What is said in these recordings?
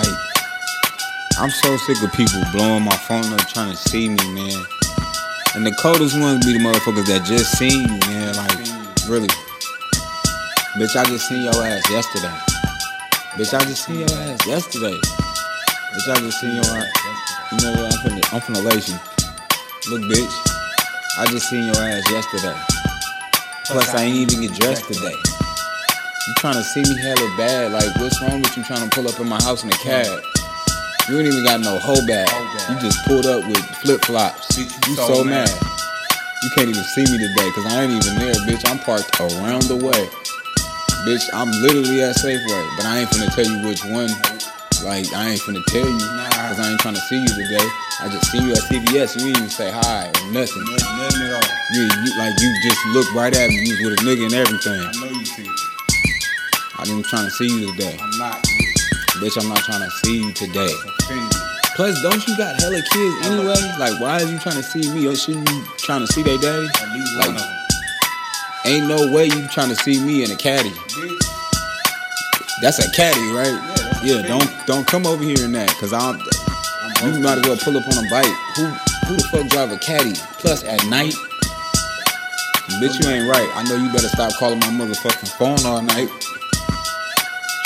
Like, I'm so sick of people blowing my phone up trying to see me, man. And the coldest ones be the motherfuckers that just seen you, man. Like, really. Bitch, I just seen your ass yesterday. Bitch, I just seen your ass yesterday. Bitch, I just seen your ass. You know what? I'm finna, I'm. Look, bitch. I just seen your ass yesterday. Plus, I ain't even get dressed today. You trying to see me hella bad? Like, what's wrong with you trying to pull up in my house in a cab? You ain't even got no hoe bag. You just pulled up with flip flops. You so mad. You can't even see me today because I ain't even there, bitch. I'm parked around the way. Bitch, I'm literally at Safeway, but I ain't finna tell you which one. Like, I ain't finna tell you because I ain't trying to see you today. I just see you at CVS. You ain't even say hi or nothing. Nothing at all. You, you like you just look right at me. You was with a nigga and everything. I know you see. I ain't trying to see you today. I'm not. Bitch, I'm not trying to see you today. Plus, don't you got hella kids anyway? Like, why is you trying to see me? Or should you trying to see their daddy? Like- one of them. Ain't no way you trying to see me in a caddy. That's a caddy, right? Yeah, that's a Yeah, caddy. don't don't come over here in that, cause I'm. I'm You might as well pull up on a bike. Who who the fuck drive a caddy? Plus at night. Bitch, you ain't right. I know you better stop calling my motherfucking phone all night.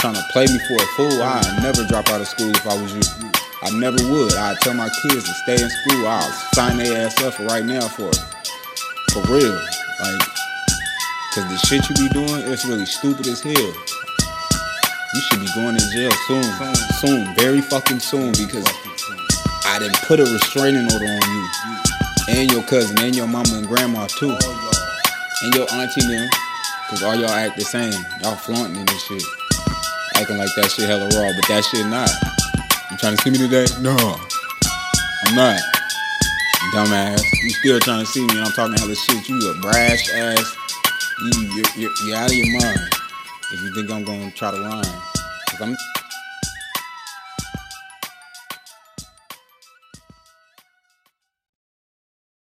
Trying to play me for a fool. I'd never drop out of school if I was you. I never would. I'd tell my kids to stay in school. I'll sign their ass up right now for for real. Like, cause the shit you be doing, it's really stupid as hell. You should be going to jail soon. Soon. Very fucking soon because I didn't put a restraining order on you. And your cousin, and your mama and grandma too. And your auntie them. Cause all y'all act the same. Y'all flaunting in this shit. Acting like that shit hella raw, but that shit not. You trying to see me today? No. I'm not. Dumbass. You still trying to see me and I'm talking hella shit. You a brash ass. You, you're, you're, you're out of your mind. If you think I'm gonna try to rhyme. Cause I'm